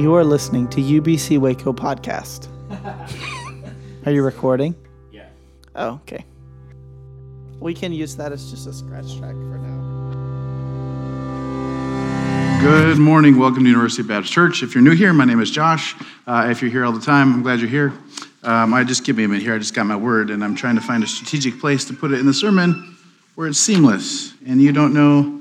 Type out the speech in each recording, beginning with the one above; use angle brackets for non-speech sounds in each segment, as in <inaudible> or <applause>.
You are listening to UBC Waco podcast. <laughs> Are you recording? Yeah. Oh, okay. We can use that as just a scratch track for now. Good morning. Welcome to University Baptist Church. If you're new here, my name is Josh. Uh, if you're here all the time, I'm glad you're here. Um, I just give me a minute here. I just got my word, and I'm trying to find a strategic place to put it in the sermon where it's seamless, and you don't know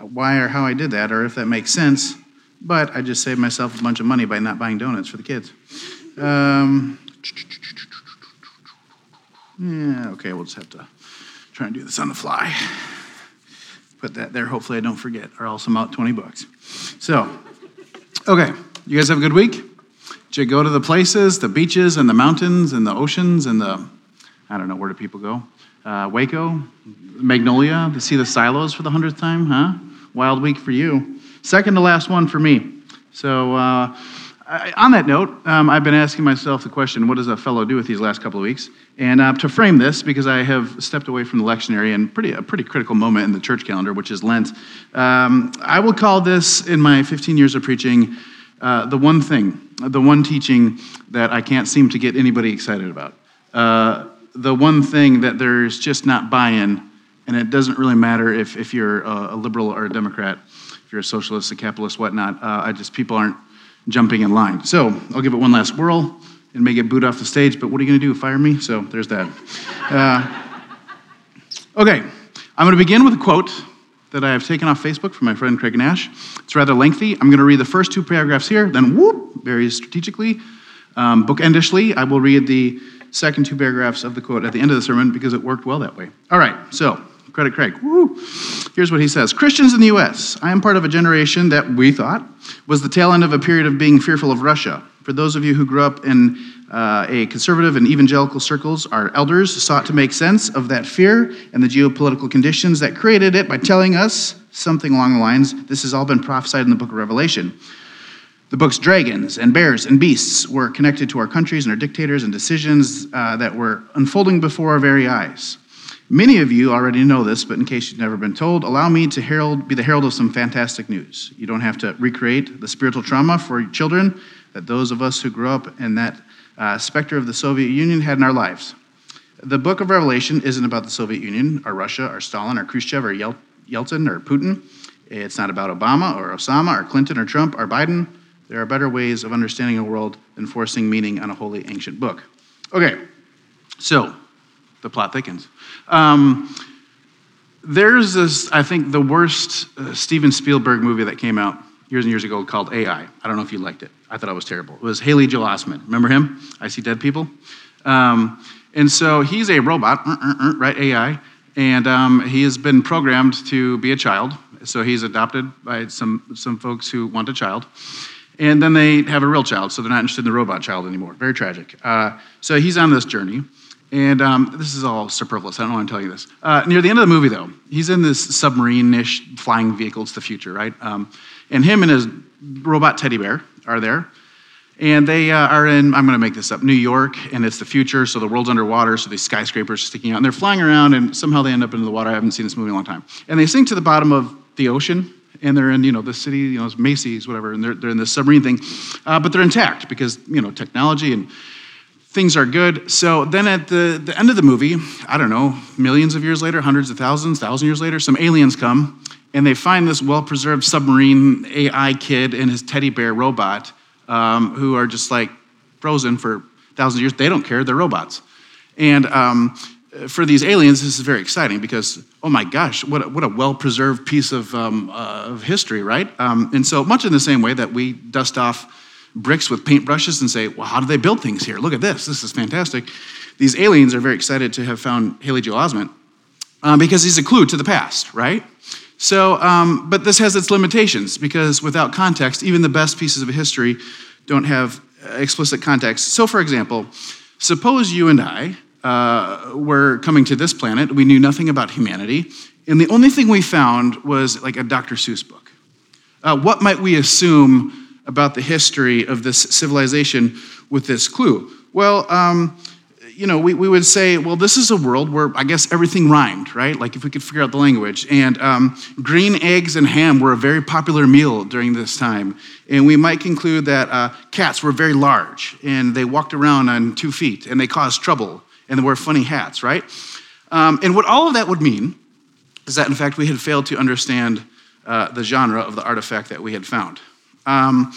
why or how I did that, or if that makes sense. But I just saved myself a bunch of money by not buying donuts for the kids. Um, yeah, okay, we'll just have to try and do this on the fly. Put that there. Hopefully, I don't forget, or else I'm out 20 bucks. So, okay, you guys have a good week? Did you go to the places, the beaches and the mountains and the oceans and the, I don't know, where do people go? Uh, Waco, Magnolia, to see the silos for the hundredth time, huh? Wild week for you. Second to last one for me. So, uh, I, on that note, um, I've been asking myself the question what does a fellow do with these last couple of weeks? And uh, to frame this, because I have stepped away from the lectionary and pretty, a pretty critical moment in the church calendar, which is Lent, um, I will call this, in my 15 years of preaching, uh, the one thing, the one teaching that I can't seem to get anybody excited about. Uh, the one thing that there's just not buy in, and it doesn't really matter if, if you're a, a liberal or a Democrat you're a socialist, a capitalist, whatnot. Uh, I just, people aren't jumping in line. So I'll give it one last whirl and may get booed off the stage, but what are you going to do? Fire me? So there's that. Uh, okay, I'm going to begin with a quote that I have taken off Facebook from my friend Craig Nash. It's rather lengthy. I'm going to read the first two paragraphs here, then whoop, very strategically, um, bookendishly, I will read the second two paragraphs of the quote at the end of the sermon because it worked well that way. All right, so Credit Craig. Woo. Here's what he says Christians in the U.S., I am part of a generation that we thought was the tail end of a period of being fearful of Russia. For those of you who grew up in uh, a conservative and evangelical circles, our elders sought to make sense of that fear and the geopolitical conditions that created it by telling us something along the lines this has all been prophesied in the book of Revelation. The book's dragons and bears and beasts were connected to our countries and our dictators and decisions uh, that were unfolding before our very eyes. Many of you already know this, but in case you've never been told, allow me to herald, be the herald of some fantastic news. You don't have to recreate the spiritual trauma for children that those of us who grew up in that uh, specter of the Soviet Union had in our lives. The book of Revelation isn't about the Soviet Union or Russia or Stalin or Khrushchev or Yel- Yeltsin or Putin. It's not about Obama or Osama or Clinton or Trump or Biden. There are better ways of understanding a world than forcing meaning on a holy ancient book. Okay, so the plot thickens. Um, there's this, I think, the worst uh, Steven Spielberg movie that came out years and years ago called AI. I don't know if you liked it. I thought it was terrible. It was Haley Joel. Remember him? I See Dead People? Um, and so he's a robot, uh, uh, uh, right? AI. And um, he has been programmed to be a child. So he's adopted by some, some folks who want a child. And then they have a real child, so they're not interested in the robot child anymore. Very tragic. Uh, so he's on this journey. And um, this is all superfluous. I don't want to tell you this. Uh, near the end of the movie, though, he's in this submarine ish flying vehicle. It's the future, right? Um, and him and his robot teddy bear are there. And they uh, are in, I'm going to make this up, New York, and it's the future, so the world's underwater, so these skyscrapers are sticking out. And they're flying around, and somehow they end up into the water. I haven't seen this movie in a long time. And they sink to the bottom of the ocean, and they're in, you know, the city, you know, Macy's, whatever, and they're, they're in this submarine thing. Uh, but they're intact because, you know, technology and things are good. So then at the, the end of the movie, I don't know, millions of years later, hundreds of thousands, thousand years later, some aliens come and they find this well preserved submarine AI kid and his teddy bear robot um, who are just like frozen for thousands of years. They don't care, they're robots. And um, for these aliens, this is very exciting because, oh my gosh, what a, what a well preserved piece of, um, uh, of history, right? Um, and so, much in the same way that we dust off bricks with paintbrushes and say, well, how do they build things here? Look at this. This is fantastic. These aliens are very excited to have found Haley Joel Osment um, because he's a clue to the past, right? So, um, but this has its limitations because without context, even the best pieces of history don't have explicit context. So, for example, suppose you and I uh, were coming to this planet, we knew nothing about humanity, and the only thing we found was like a Dr. Seuss book. Uh, what might we assume about the history of this civilization with this clue? Well, um, you know, we, we would say, well, this is a world where I guess everything rhymed, right? Like if we could figure out the language. And um, green eggs and ham were a very popular meal during this time. And we might conclude that uh, cats were very large and they walked around on two feet and they caused trouble and they wore funny hats, right? Um, and what all of that would mean is that, in fact, we had failed to understand uh, the genre of the artifact that we had found. Um,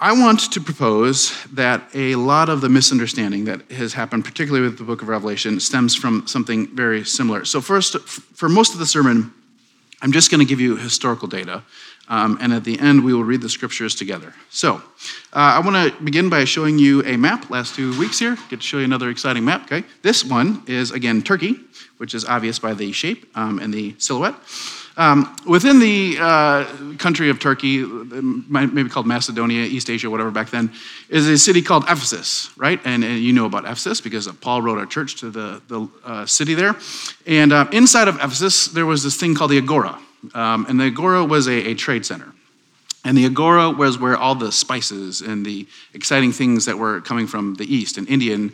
I want to propose that a lot of the misunderstanding that has happened, particularly with the book of Revelation, stems from something very similar. So, first, for most of the sermon, I'm just going to give you historical data, um, and at the end, we will read the scriptures together. So, uh, I want to begin by showing you a map. Last two weeks here, get to show you another exciting map. Okay, this one is again Turkey, which is obvious by the shape um, and the silhouette. Um, within the uh, country of Turkey, maybe called Macedonia, East Asia, whatever back then, is a city called Ephesus, right? And, and you know about Ephesus because Paul wrote a church to the, the uh, city there. And uh, inside of Ephesus, there was this thing called the Agora. Um, and the Agora was a, a trade center. And the Agora was where all the spices and the exciting things that were coming from the East and Indian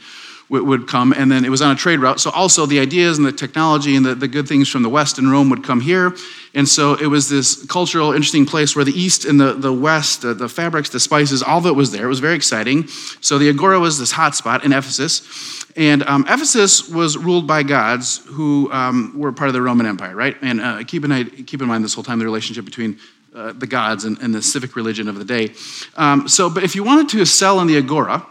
would come, and then it was on a trade route. So also the ideas and the technology and the, the good things from the West and Rome would come here. And so it was this cultural, interesting place where the East and the, the West, the, the fabrics, the spices, all of it was there. It was very exciting. So the Agora was this hot spot in Ephesus. And um, Ephesus was ruled by gods who um, were part of the Roman Empire, right? And uh, keep, in, keep in mind this whole time the relationship between uh, the gods and, and, the civic religion of the day. Um, so, but if you wanted to sell in the Agora,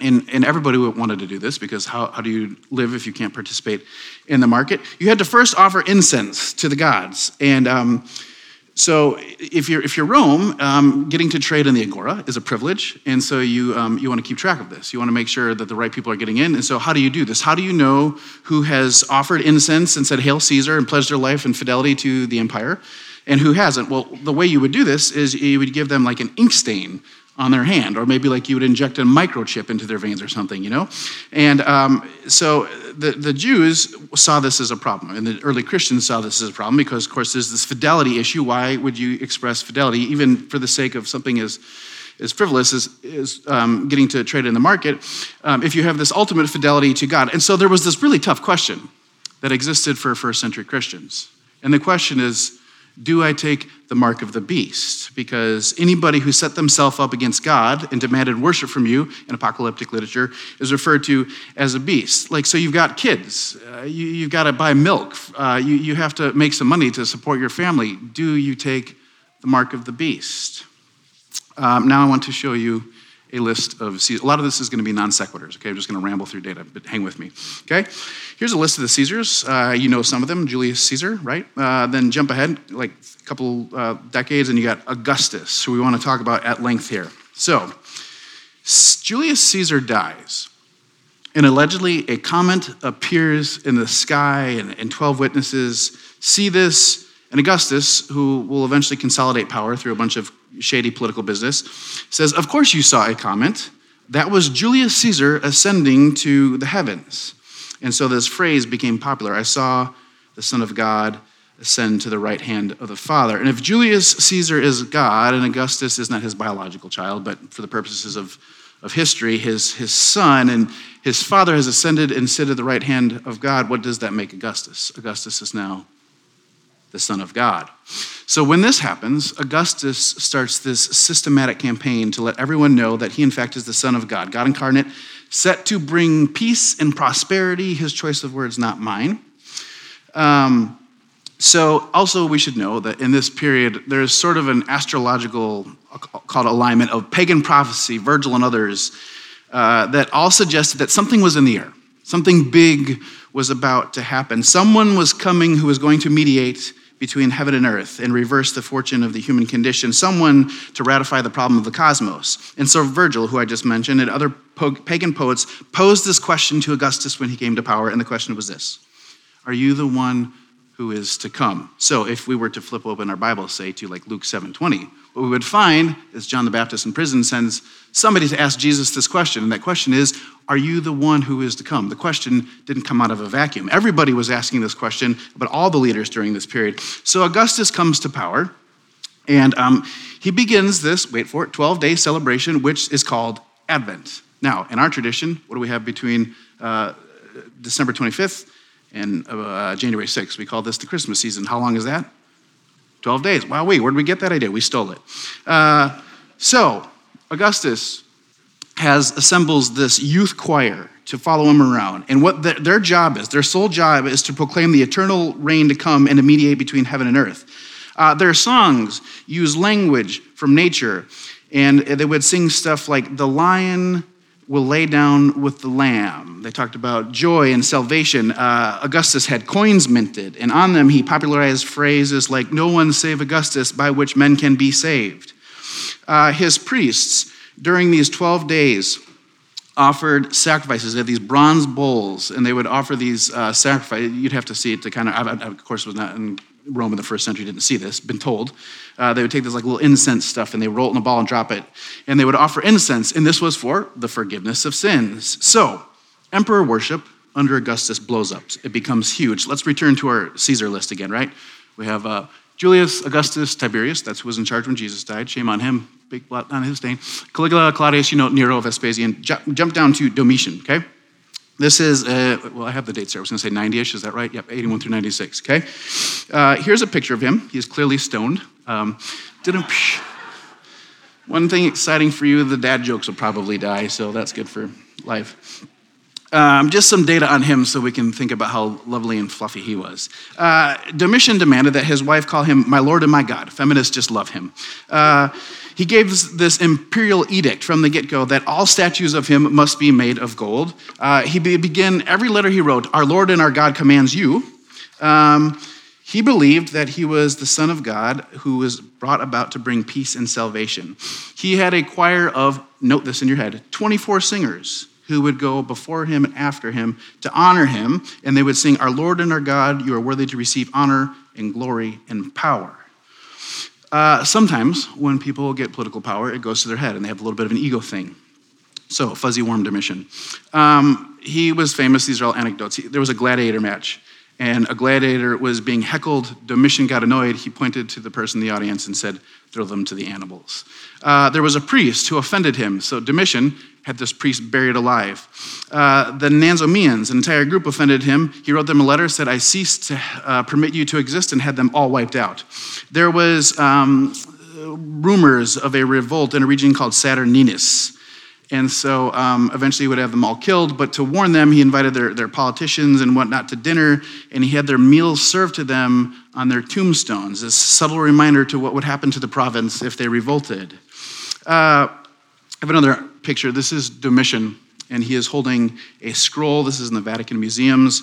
and, and everybody wanted to do this because how, how do you live if you can't participate in the market? You had to first offer incense to the gods. And um, so if you're, if you're Rome, um, getting to trade in the Agora is a privilege. And so you, um, you want to keep track of this. You want to make sure that the right people are getting in. And so how do you do this? How do you know who has offered incense and said, Hail Caesar, and pledged their life and fidelity to the empire? And who hasn't? Well, the way you would do this is you would give them like an ink stain on their hand, or maybe like you would inject a microchip into their veins or something, you know? And um, so the, the Jews saw this as a problem, and the early Christians saw this as a problem because, of course, there's this fidelity issue. Why would you express fidelity, even for the sake of something as as frivolous as, um, getting to trade in the market, um, if you have this ultimate fidelity to God. And so there was this really tough question that existed for first century Christians. And the question is do I take the mark of the beast? Because anybody who set themselves up against God and demanded worship from you in apocalyptic literature is referred to as a beast. Like, so you've got kids, uh, you, have got to buy milk, uh, you, you have to make some money to support your family. Do you take the mark of the beast? Um, now I want to show you a list of Caesars. A lot of this is going to be non sequiturs, okay? I'm just going to ramble through data, but hang with me, okay? Here's a list of the Caesars. Uh, you know some of them Julius Caesar, right? Uh, then jump ahead like a couple uh, decades, and you got Augustus, who we want to talk about at length here. So, Julius Caesar dies, and allegedly a comet appears in the sky, and, and 12 witnesses see this. And Augustus, who will eventually consolidate power through a bunch of shady political business, says, Of course you saw a comet. That was Julius Caesar ascending to the heavens. And so this phrase became popular. I saw the Son of God ascend to the right hand of the Father. And if Julius Caesar is God and Augustus is not his biological child, but for the purposes of, of history, his, his son, and his father has ascended and sit at the right hand of God, what does that make Augustus? Augustus is now the Son of God. So when this happens, Augustus starts this systematic campaign to let everyone know that he, in fact, is the Son of God, God incarnate, set to bring peace and prosperity. His choice of words, not mine. Um, so, also, we should know that in this period, there's sort of an astrological called alignment of pagan prophecy, Virgil and others, uh, that all suggested that something was in the air. Something big was about to happen. Someone was coming who was going to mediate between heaven and earth and reverse the fortune of the human condition, someone to ratify the problem of the cosmos. And so Virgil, who I just mentioned, and other pagan poets posed this question to Augustus when he came to power, and the question was this Are you the one who is to come? So if we were to flip open our Bible, say to like Luke 7:20, what we would find is John the Baptist in prison sends somebody to ask Jesus this question. And that question is, Are you the one who is to come? The question didn't come out of a vacuum. Everybody was asking this question, but all the leaders during this period. So Augustus comes to power, and um, he begins this, wait for it, 12 day celebration, which is called Advent. Now, in our tradition, what do we have between uh, December 25th and uh, January 6th? We call this the Christmas season. How long is that? 12 days. Wow, wait, where did we get that idea? We stole it. Uh, so, Augustus has assembles this youth choir to follow him around. And what the, their job is, their sole job is to proclaim the eternal reign to come and to mediate between heaven and earth. Uh, their songs use language from nature, and they would sing stuff like, The lion will lay down with the lamb. They talked about joy and salvation. Uh, Augustus had coins minted, and on them he popularized phrases like, No one save Augustus, by which men can be saved. Uh, his priests, during these 12 days, offered sacrifices. They had these bronze bowls, and they would offer these uh, sacrifices. You'd have to see it to kind of, I, of course, was not in Rome in the first century, didn't see this, been told. Uh, they would take this like little incense stuff and they roll it in a ball and drop it. And they would offer incense, and this was for the forgiveness of sins. So, emperor worship under Augustus blows up. It becomes huge. Let's return to our Caesar list again, right? We have uh, Julius Augustus Tiberius, that's who was in charge when Jesus died. Shame on him, big blot on his name. Caligula, Claudius, you know, Nero, Vespasian. Jump down to Domitian, okay? This is, uh, well, I have the dates there. I was going to say 90 ish, is that right? Yep, 81 through 96, okay? Uh, here's a picture of him. He's clearly stoned. Um, <laughs> one thing exciting for you the dad jokes will probably die, so that's good for life. Um, just some data on him so we can think about how lovely and fluffy he was. Uh, Domitian demanded that his wife call him my Lord and my God. Feminists just love him. Uh, he gave this, imperial edict from the get go that all statues of him must be made of gold. Uh, he began every letter he wrote, Our Lord and our God commands you. Um, he believed that he was the Son of God who was brought about to bring peace and salvation. He had a choir of, note this in your head, 24 singers who would go before him and after him to honor him, and they would sing, Our Lord and our God, you are worthy to receive honor and glory and power. Uh, sometimes when people get political power, it goes to their head and they have a little bit of an ego thing. So, Fuzzy Worm Domitian. Um, he was famous, these are all anecdotes. He, there was a gladiator match, and a gladiator was being heckled. Domitian got annoyed. He pointed to the person in the audience and said, Throw them to the animals. Uh, there was a priest who offended him, so Domitian had this priest buried alive. Uh, the Nasamonians, an entire group, offended him. He wrote them a letter, said, I cease to uh, permit you to exist, and had them all wiped out. There was um, rumors of a revolt in a region called Saturninus. And so um, eventually he would have them all killed. But to warn them, he invited their, their politicians and whatnot to dinner, and he had their meals served to them on their tombstones, as a subtle reminder to what would happen to the province if they revolted. Uh, I have another picture. This is Domitian, and he is holding a scroll. This is in the Vatican Museums.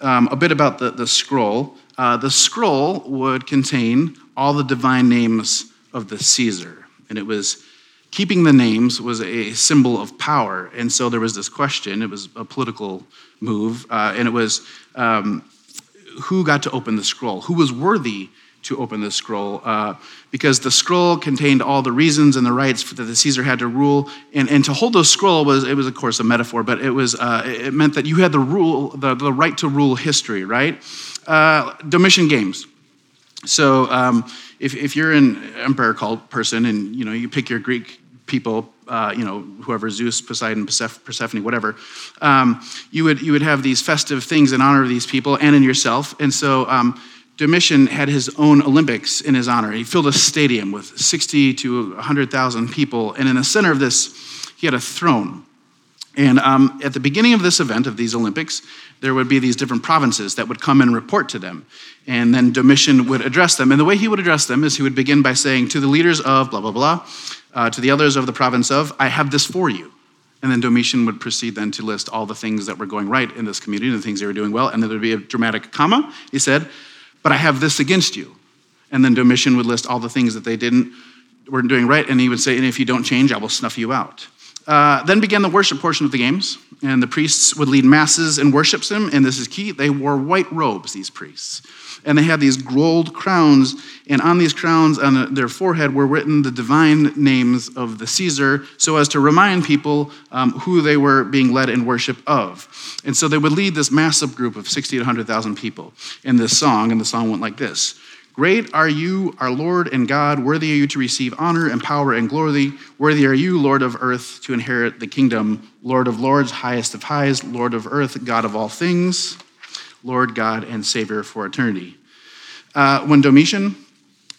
Um, a bit about the, the scroll. Uh, the scroll would contain all the divine names of the Caesar, and it was keeping the names was a symbol of power. And so there was this question. It was a political move, uh, and it was um, who got to open the scroll? Who was worthy to open the scroll uh, because the scroll contained all the reasons and the rights that the Caesar had to rule. And, and to hold the scroll was, it was of course a metaphor, but it was, uh, it meant that you had the rule, the, the right to rule history, right? Uh, Domitian Games. So um, if, if you're an emperor cult person and you know you pick your Greek people, uh, you know, whoever Zeus, Poseidon, Persephone, whatever, um, you would you would have these festive things in honor of these people and in yourself. And so um, Domitian had his own Olympics in his honor. He filled a stadium with 60 to 100,000 people, and in the center of this, he had a throne. And um, at the beginning of this event, of these Olympics, there would be these different provinces that would come and report to them. And then Domitian would address them. And the way he would address them is he would begin by saying, To the leaders of blah, blah, blah, uh, to the others of the province of, I have this for you. And then Domitian would proceed then to list all the things that were going right in this community, and the things they were doing well. And then there would be a dramatic comma. He said, but I have this against you. And then Domitian would list all the things that they didn't weren't doing right, and he would say, and if you don't change, I will snuff you out. Uh, then began the worship portion of the games, and the priests would lead masses and worship him. And this is key: they wore white robes. These priests, and they had these gold crowns, and on these crowns on their forehead were written the divine names of the Caesar, so as to remind people um, who they were being led in worship of. And so they would lead this massive group of 60 to 100,000 people in this song, and the song went like this Great are you, our Lord and God. Worthy are you to receive honor and power and glory. Worthy are you, Lord of earth, to inherit the kingdom. Lord of lords, highest of highs, Lord of earth, God of all things, Lord God and Savior for eternity. Uh, when Domitian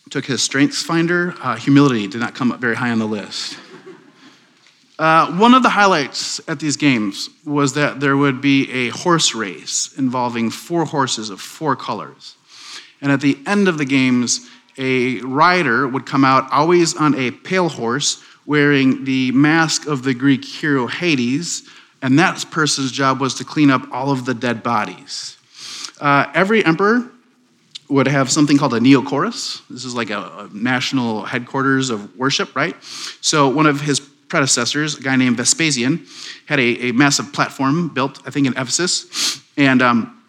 took his StrengthsFinder, uh, humility did not come up very high on the list. Uh, one of the highlights at these games was that there would be a horse race involving four horses of four colors. And at the end of the games, a rider would come out always on a pale horse wearing the mask of the Greek hero Hades, and that person's job was to clean up all of the dead bodies. Uh, every emperor would have something called a neochorus. This is like a, a, national headquarters of worship, right? So one of his predecessors, a guy named Vespasian, had a, a massive platform built, I think, in Ephesus, and um,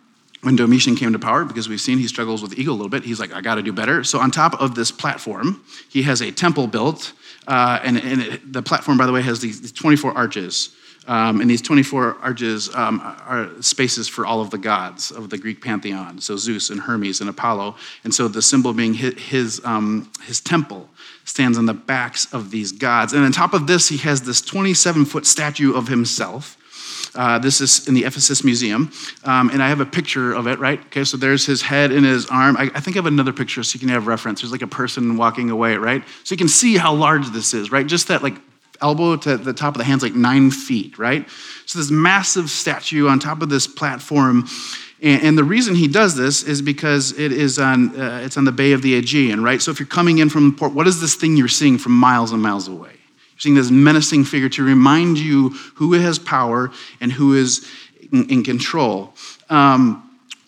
when Domitian came to power, because we've seen he struggles with ego a little bit, he's like, I got to do better. So, on top of this platform, he has a temple built. Uh, and, and it, the platform, by the way, has these 24 arches. Um, and these 24 arches um, are spaces for all of the gods of the Greek pantheon. So, Zeus and Hermes and Apollo. And so, the symbol being his, his, um, his temple stands on the backs of these gods. And on top of this, he has this 27 foot statue of himself uh, this is in the Ephesus Museum, um, and I have a picture of it, right? Okay, so there's his head and his arm. I, I, think I have another picture so you can have reference. There's like a person walking away, right? So you can see how large this is, right? Just that like elbow to the top of the hand's like nine feet, right? So this massive statue on top of this platform. And, the reason he does this is because it is on, uh, it's on the Bay of the Aegean, right? So if you're coming in from port, what is this thing you're seeing from miles and miles away? You're this menacing figure to remind you who has power and who is in, in control. Um,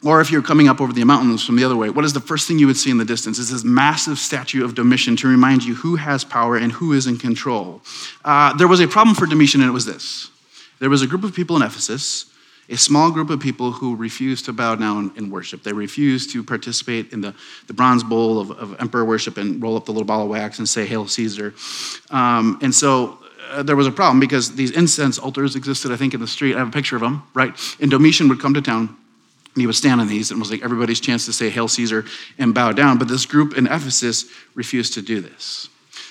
or if you're coming up over the mountains from the other way, what is the first thing you would see in the distance? Is this massive statue of Domitian to remind you who has power and who is in control. Uh, there was a problem for Domitian, and it was this. There was a group of people in Ephesus a small group of people who refused to bow down in worship. They refused to participate in the, the bronze bowl of, of emperor worship and roll up the little ball of wax and say, Hail Caesar. Um, and so uh, there was a problem because these incense altars existed, I think, in the street. I have a picture of them, right? And Domitian would come to town and he would stand on these and was like everybody's chance to say Hail Caesar and bow down. But this group in Ephesus refused to do this.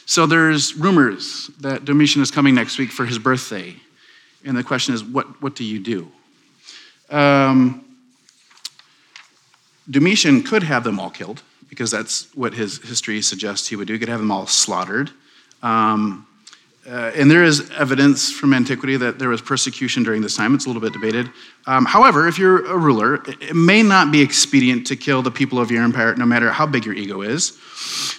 So there's rumors that Domitian is coming next week for his birthday. And the question is, what, what do you do? Um, Domitian could have them all killed because that's what his history suggests he would do. He could have them all slaughtered. Um, uh, and there is evidence from antiquity that there was persecution during this time. It's a little bit debated. Um, however, if you're a ruler, it may not be expedient to kill the people of your empire, no matter how big your ego is.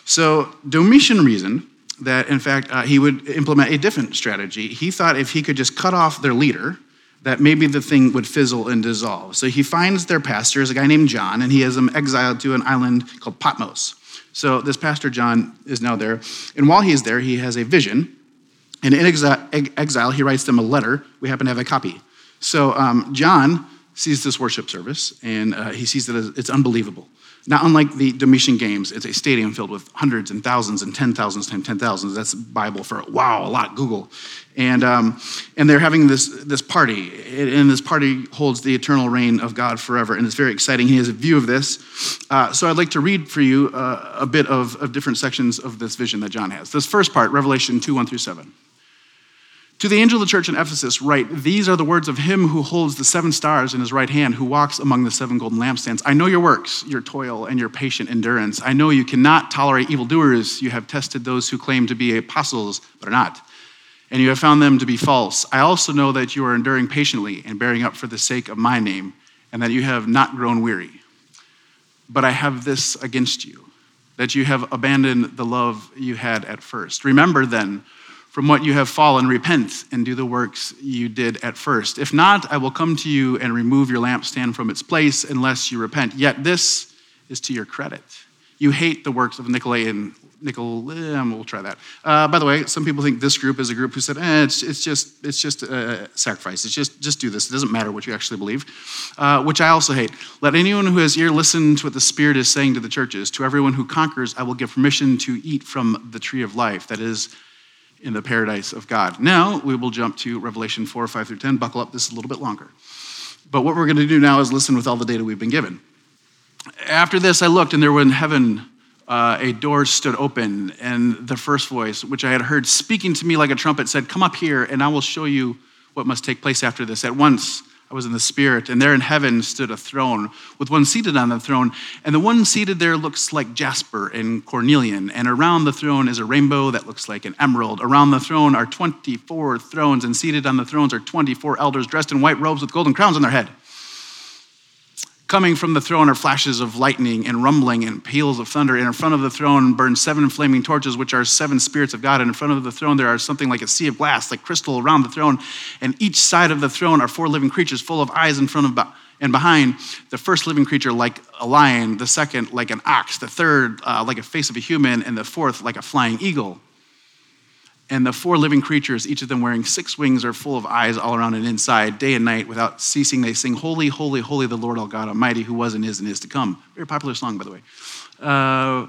So Domitian reasoned that, in fact, uh, he would implement a different strategy. He thought if he could just cut off their leader, that maybe the thing would fizzle and dissolve. So he finds their pastor is a guy named John, and he has them exiled to an island called Patmos. So this pastor John is now there, and while he's there, he has a vision. And in exile, he writes them a letter. We happen to have a copy. So um, John sees this worship service, and uh, he sees that it's unbelievable. Not unlike the Domitian Games, it's a stadium filled with hundreds and thousands and ten thousands and ten thousands. That's Bible for wow, a lot. Google, and um, and they're having this this party, and this party holds the eternal reign of God forever, and it's very exciting. He has a view of this. Uh, so I'd like to read for you uh, a bit of, of different sections of this vision that John has. This first part, Revelation two one through seven. To the angel of the church in Ephesus, write, These are the words of him who holds the seven stars in his right hand, who walks among the seven golden lampstands. I know your works, your toil, and your patient endurance. I know you cannot tolerate evildoers. You have tested those who claim to be apostles, but are not, and you have found them to be false. I also know that you are enduring patiently and bearing up for the sake of my name, and that you have not grown weary. But I have this against you, that you have abandoned the love you had at first. Remember then, from what you have fallen, repent and do the works you did at first. If not, I will come to you and remove your lampstand from its place unless you repent. Yet this is to your credit. You hate the works of Nicolaitans. Nicol, we'll try that. Uh, by the way, some people think this group is a group who said, eh, it's, it's just, it's just a sacrifice. It's just, just do this. It doesn't matter what you actually believe, uh, which I also hate. Let anyone who has ear listen to what the Spirit is saying to the churches. To everyone who conquers, I will give permission to eat from the tree of life. That is in the paradise of God. Now we will jump to Revelation 4, 5 through 10. Buckle up, this is a little bit longer. But what we're going to do now is listen with all the data we've been given. After this, I looked, and there were in heaven uh, a door stood open, and the first voice, which I had heard speaking to me like a trumpet, said, Come up here, and I will show you what must take place after this. At once, I was in the Spirit, and there in heaven stood a throne with one seated on the throne. And the one seated there looks like jasper and cornelian. And around the throne is a rainbow that looks like an emerald. Around the throne are 24 thrones, and seated on the thrones are 24 elders dressed in white robes with golden crowns on their head. Coming from the throne are flashes of lightning and rumbling and peals of thunder. And in front of the throne burn seven flaming torches, which are seven spirits of God. And in front of the throne there are something like a sea of glass, like crystal around the throne. And each side of the throne are four living creatures full of eyes in front of and behind. The first living creature like a lion, the second like an ox, the third uh, like a face of a human, and the fourth like a flying eagle. And the four living creatures, each of them wearing six wings, are full of eyes all around and inside. Day and night, without ceasing, they sing, Holy, holy, holy, the Lord, all God Almighty, who was and is and is to come. Very popular song, by the way. Uh,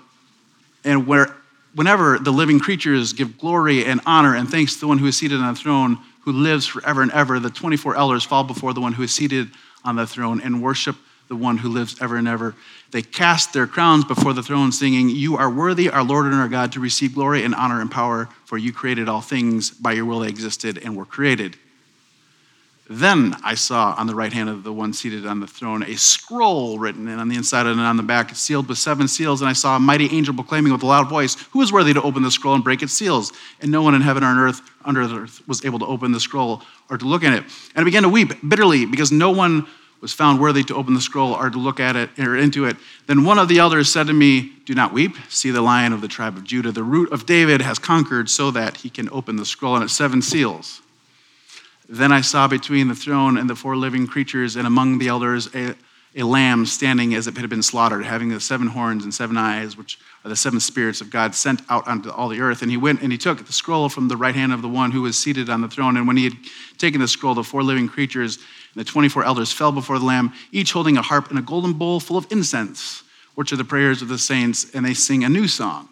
and where, whenever the living creatures give glory and honor and thanks to the one who is seated on the throne, who lives forever and ever, the 24 elders fall before the one who is seated on the throne and worship the one who lives ever and ever. They cast their crowns before the throne, singing, You are worthy, our Lord and our God, to receive glory and honor and power, for you created all things. By your will they existed and were created. Then I saw on the right hand of the one seated on the throne a scroll written, and on the inside and on the back, sealed with seven seals. And I saw a mighty angel proclaiming with a loud voice, Who is worthy to open the scroll and break its seals? And no one in heaven or on earth, under the earth, was able to open the scroll or to look in it. And I began to weep bitterly because no one was found worthy to open the scroll or to look at it or into it. Then one of the elders said to me, Do not weep. See, the lion of the tribe of Judah, the root of David, has conquered so that he can open the scroll and its seven seals. Then I saw between the throne and the four living creatures and among the elders a, a lamb standing as if it had been slaughtered, having the seven horns and seven eyes, which are the seven spirits of God sent out onto all the earth. And he went and he took the scroll from the right hand of the one who was seated on the throne. And when he had taken the scroll, the four living creatures the 24 elders fell before the Lamb, each holding a harp and a golden bowl full of incense, which are the prayers of the saints, and they sing a new song.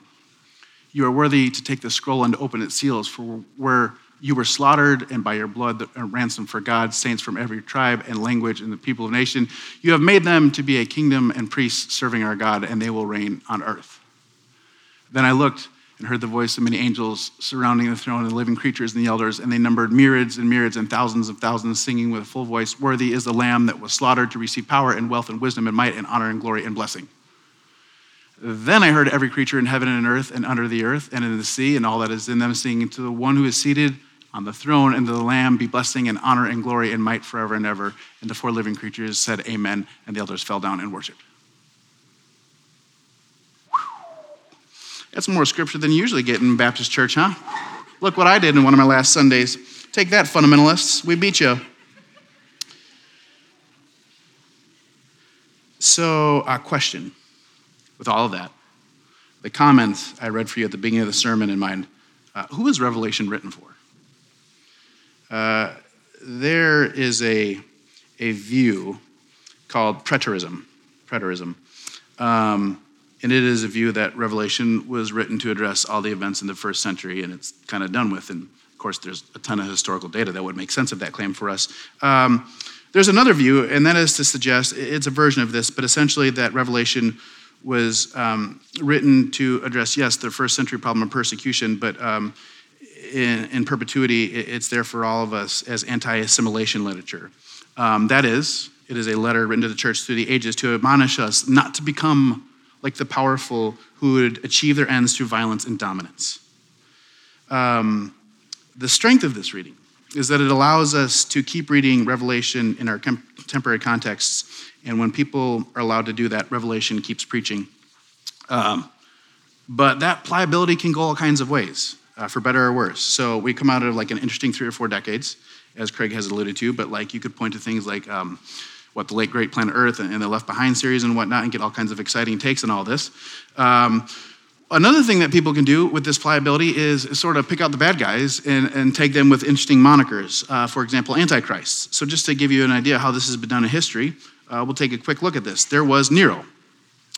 You are worthy to take the scroll and to open its seals, for where you were slaughtered, and by your blood a ransom for God, saints from every tribe and language and the people of nation. You have made them to be a kingdom and priests serving our God, and they will reign on earth. Then I looked and heard the voice of many angels surrounding the throne and the living creatures and the elders, and they numbered myriads and myriads and thousands of thousands, singing with a full voice, Worthy is the Lamb that was slaughtered to receive power and wealth and wisdom and might and honor and glory and blessing. Then I heard every creature in heaven and earth and under the earth and in the sea and all that is in them singing to the one who is seated on the throne and to the Lamb be blessing and honor and glory and might forever and ever. And the four living creatures said, Amen. And the elders fell down and worshiped. That's more scripture than you usually get in Baptist church, huh? Look what I did in one of my last Sundays. Take that, fundamentalists. We beat you. So, a question with all of that. The comments I read for you at the beginning of the sermon in mind uh, who is Revelation written for? Uh, there is a, a view called preterism. Preterism. Um, and it is a view that Revelation was written to address all the events in the first century, and it's kind of done with. And of course, there's a ton of historical data that would make sense of that claim for us. Um, there's another view, and that is to suggest it's a version of this, but essentially that Revelation was um, written to address, yes, the first century problem of persecution, but um, in, in, perpetuity, it's there for all of us as anti assimilation literature. Um, that is, it is a letter written to the church through the ages to admonish us not to become like the powerful who would achieve their ends through violence and dominance. Um, the strength of this reading is that it allows us to keep reading Revelation in our contemporary contexts. And when people are allowed to do that, Revelation keeps preaching. Um, but that pliability can go all kinds of ways, uh, for better or worse. So we come out of like an interesting three or four decades, as Craig has alluded to, but like you could point to things like um, what the late great planet Earth and, the Left Behind series and whatnot, and get all kinds of exciting takes on all this. Um, another thing that people can do with this pliability is sort of pick out the bad guys and, and take them with interesting monikers. Uh, for example, Antichrist. So just to give you an idea how this has been done in history, uh, we'll take a quick look at this. There was Nero.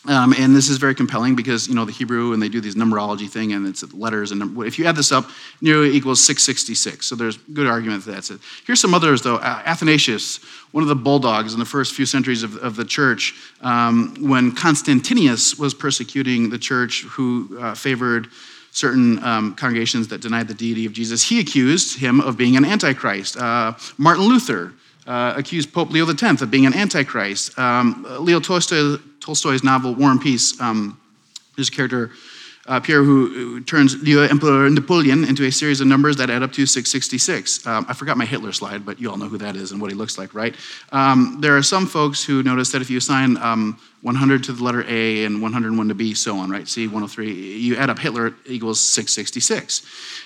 Um, and this is very compelling because you know the Hebrew and they do these numerology thing and it's letters and num- if you add this up, nearly equals 666. So there's good argument that that's it. Here's some others though. Athanasius, one of the bulldogs in the first few centuries of, of the church, um, when Constantinius was persecuting the church, who uh, favored certain um, congregations that denied the deity of Jesus, he accused him of being an antichrist. Uh, Martin Luther uh, accused Pope Leo X of being an antichrist. Um, Leo Tolstoy, Tolstoy's novel War and Peace, um, there's a character, uh, Pierre, who, who, turns Leo Emperor Napoleon into a series of numbers that add up to 666. Um, I forgot my Hitler slide, but you all know who that is and what he looks like, right? Um, there are some folks who notice that if you assign um, 100 to the letter A and 101 to B, so on, right? C, 103, you add up Hitler equals 666.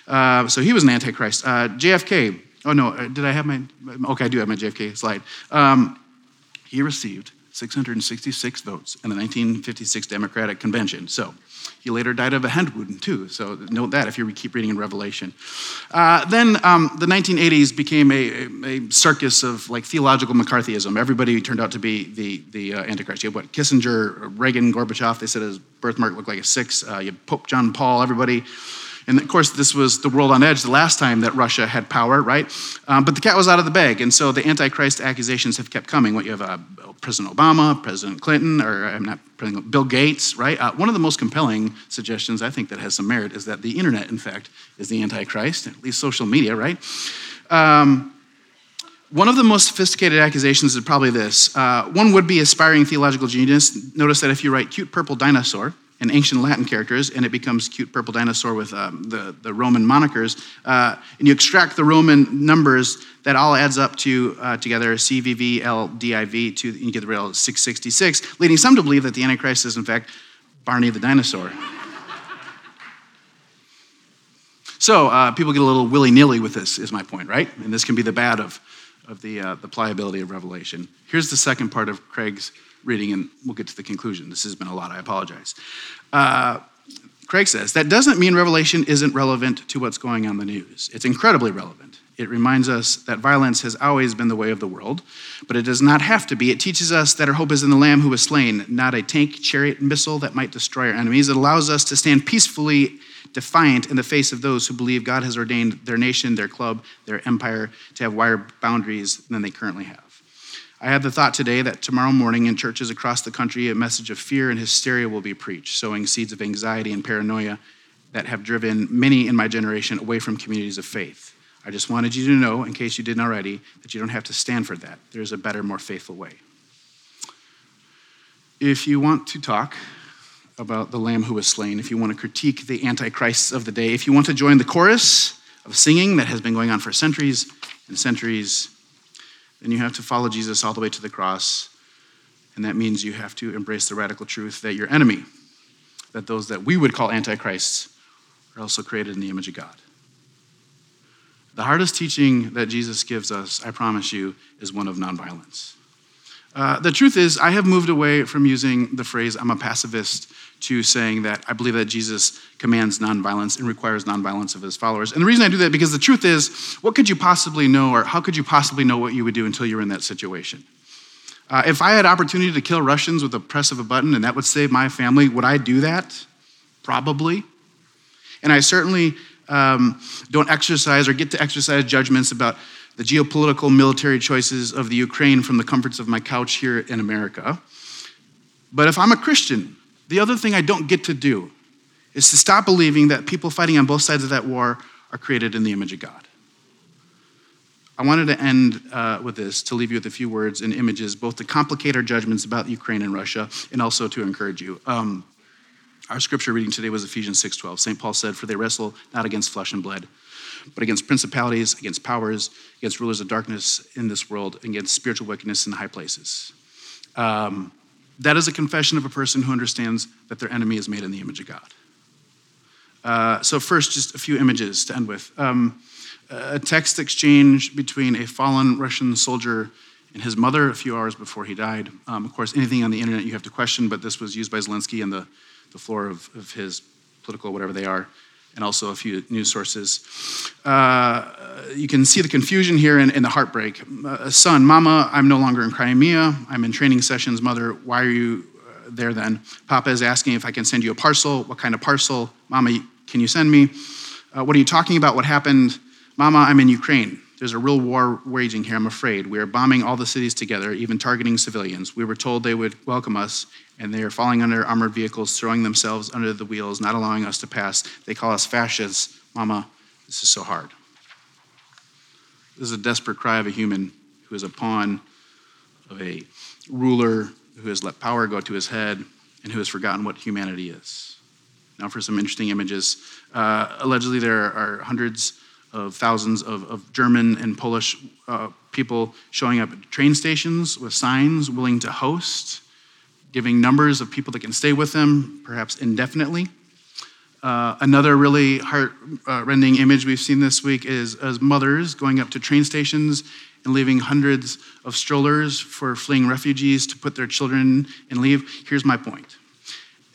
Uh, so he was an antichrist. Uh, JFK, Oh, no, uh, did I have my, okay, I do have my JFK slide. Um, he received 666 votes in the 1956 Democratic Convention. So he later died of a hand wound, too. So note that if you keep reading in Revelation. Uh, then um, the 1980s became a, a, circus of like theological McCarthyism. Everybody turned out to be the, the uh, Antichrist. You have what, Kissinger, Reagan, Gorbachev, they said his birthmark looked like a six. Uh, you have Pope John Paul, everybody. And of course, this was the world on edge the last time that Russia had power, right? Um, but the cat was out of the bag. And so the Antichrist accusations have kept coming. What you have uh, President Obama, President Clinton, or I'm not President, Bill Gates, right? Uh, one of the most compelling suggestions I think that has some merit is that the internet, in fact, is the Antichrist, at least social media, right? Um, one of the most sophisticated accusations is probably this. Uh, one would be aspiring theological genius. Notice that if you write cute purple dinosaur, in ancient Latin characters, and it becomes cute purple dinosaur with um, the, the Roman monikers. Uh, and you extract the Roman numbers, that all adds up to uh, together CVVLDIV, to, you get the real 666, leading some to believe that the Antichrist is, in fact, Barney the dinosaur. so uh, people get a little willy nilly with this, is my point, right? And this can be the bad of, of the, uh, the pliability of Revelation. Here's the second part of Craig's reading, and we'll get to the conclusion. This has been a lot, I apologize. Uh, Craig says, that doesn't mean Revelation isn't relevant to what's going on in the news. It's incredibly relevant. It reminds us that violence has always been the way of the world, but it does not have to be. It teaches us that our hope is in the Lamb who was slain, not a tank, chariot, missile that might destroy our enemies. It allows us to stand peacefully defiant in the face of those who believe God has ordained their nation, their club, their empire to have wider boundaries than they currently have. I had the thought today that tomorrow morning in churches across the country, a message of fear and hysteria will be preached, sowing seeds of anxiety and paranoia that have driven many in my generation away from communities of faith. I just wanted you to know, in case you didn't already, that you don't have to stand for that. There's a better, more faithful way. If you want to talk about the Lamb who was slain, if you want to critique the antichrists of the day, if you want to join the chorus of singing that has been going on for centuries and centuries, then you have to follow Jesus all the way to the cross. And that means you have to embrace the radical truth that your enemy, that those that we would call antichrists, are also created in the image of God. The hardest teaching that Jesus gives us, I promise you, is one of nonviolence. Uh, the truth is, I have moved away from using the phrase, I'm a pacifist, to saying that I believe that Jesus commands nonviolence and requires nonviolence of his followers. And the reason I do that, because the truth is, what could you possibly know, or how could you possibly know what you would do until you're in that situation? Uh, if I had opportunity to kill Russians with a press of a button and that would save my family, would I do that? Probably. And I certainly um, don't exercise or get to exercise judgments about the geopolitical military choices of the Ukraine from the comforts of my couch here in America. But if I'm a Christian, the other thing I don't get to do is to stop believing that people fighting on both sides of that war are created in the image of God. I wanted to end uh, with this, to leave you with a few words and images, both to complicate our judgments about Ukraine and Russia, and also to encourage you. Um, our scripture reading today was Ephesians 6:12. St. Paul said, "For they wrestle not against flesh and blood, but against principalities, against powers, against rulers of darkness in this world, against spiritual wickedness in high places." Um, that is a confession of a person who understands that their enemy is made in the image of God. Uh, so, first, just a few images to end with. Um, a text exchange between a fallen Russian soldier and his mother a few hours before he died. Um, of course, anything on the internet you have to question, but this was used by Zelensky on the, the floor of, of his political, whatever they are, and also a few news sources. Uh, you can see the confusion here and, and the heartbreak. Uh, son, Mama, I'm no longer in Crimea. I'm in training sessions. Mother, why are you? Uh, there then. Papa is asking if I can send you a parcel. What kind of parcel? Mama, can you send me? Uh, what are you talking about? What happened? Mama, I'm in Ukraine. There's a real war raging here, I'm afraid. We are bombing all the cities together, even targeting civilians. We were told they would welcome us, and they are falling under armored vehicles, throwing themselves under the wheels, not allowing us to pass. They call us fascists. Mama, this is so hard. This is a desperate cry of a human who is a pawn of a ruler who has let power go to his head and who has forgotten what humanity is. Now, for some interesting images. Uh, allegedly, there are hundreds of thousands of, of German and Polish uh, people showing up at train stations with signs willing to host, giving numbers of people that can stay with them, perhaps indefinitely. Uh, another really heart-rending image we've seen this week is as mothers going up to train stations and leaving hundreds of strollers for fleeing refugees to put their children and leave. Here's my point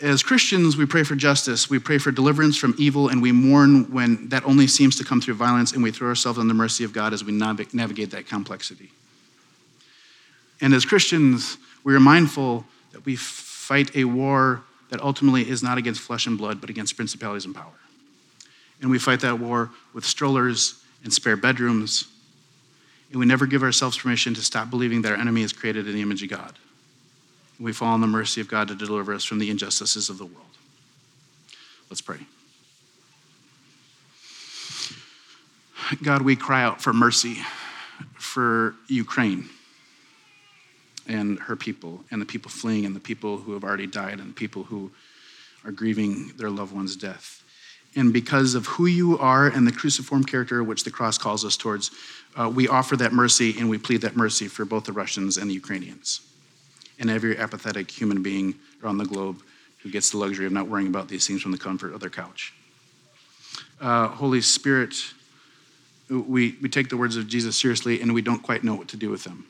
as Christians, we pray for justice, we pray for deliverance from evil, and we mourn when that only seems to come through violence, and we throw ourselves on the mercy of God as we navigate that complexity. And as Christians, we are mindful that we fight a war that ultimately is not against flesh and blood, but against principalities and power. And we fight that war with strollers and spare bedrooms, and we never give ourselves permission to stop believing that our enemy is created in the image of God we fall on the mercy of God to deliver us from the injustices of the world. Let's pray. God, we cry out for mercy for Ukraine and her people, and the people fleeing, and the people who have already died, and the people who are grieving their loved one's death. And because of who you are and the cruciform character which the cross calls us towards, uh, we offer that mercy and we plead that mercy for both the Russians and the Ukrainians and every apathetic human being around the globe who gets the luxury of not worrying about these things from the comfort of their couch. Uh, Holy Spirit, we, we take the words of Jesus seriously and we don't quite know what to do with them.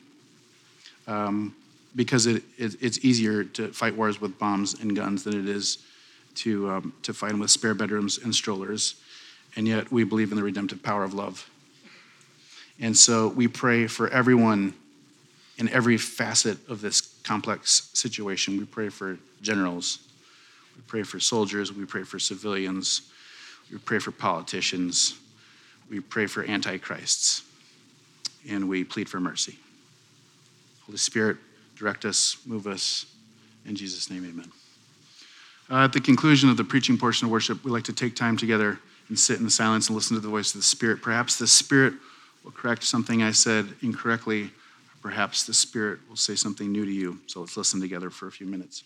Um, because it, it, it's easier to fight wars with bombs and guns than it is to, um, to fight them with spare bedrooms and strollers. And yet we believe in the redemptive power of love. And so we pray for everyone in every facet of this complex situation. We pray for generals, we pray for soldiers, we pray for civilians, we pray for politicians, we pray for antichrists, and we plead for mercy. Holy Spirit, direct us, move us. In Jesus' name, amen. Uh, at the conclusion of the preaching portion of worship, we like to take time together and sit in the silence and listen to the voice of the Spirit. Perhaps the Spirit will correct something I said incorrectly Perhaps the Spirit will say something new to you. So let's listen together for a few minutes.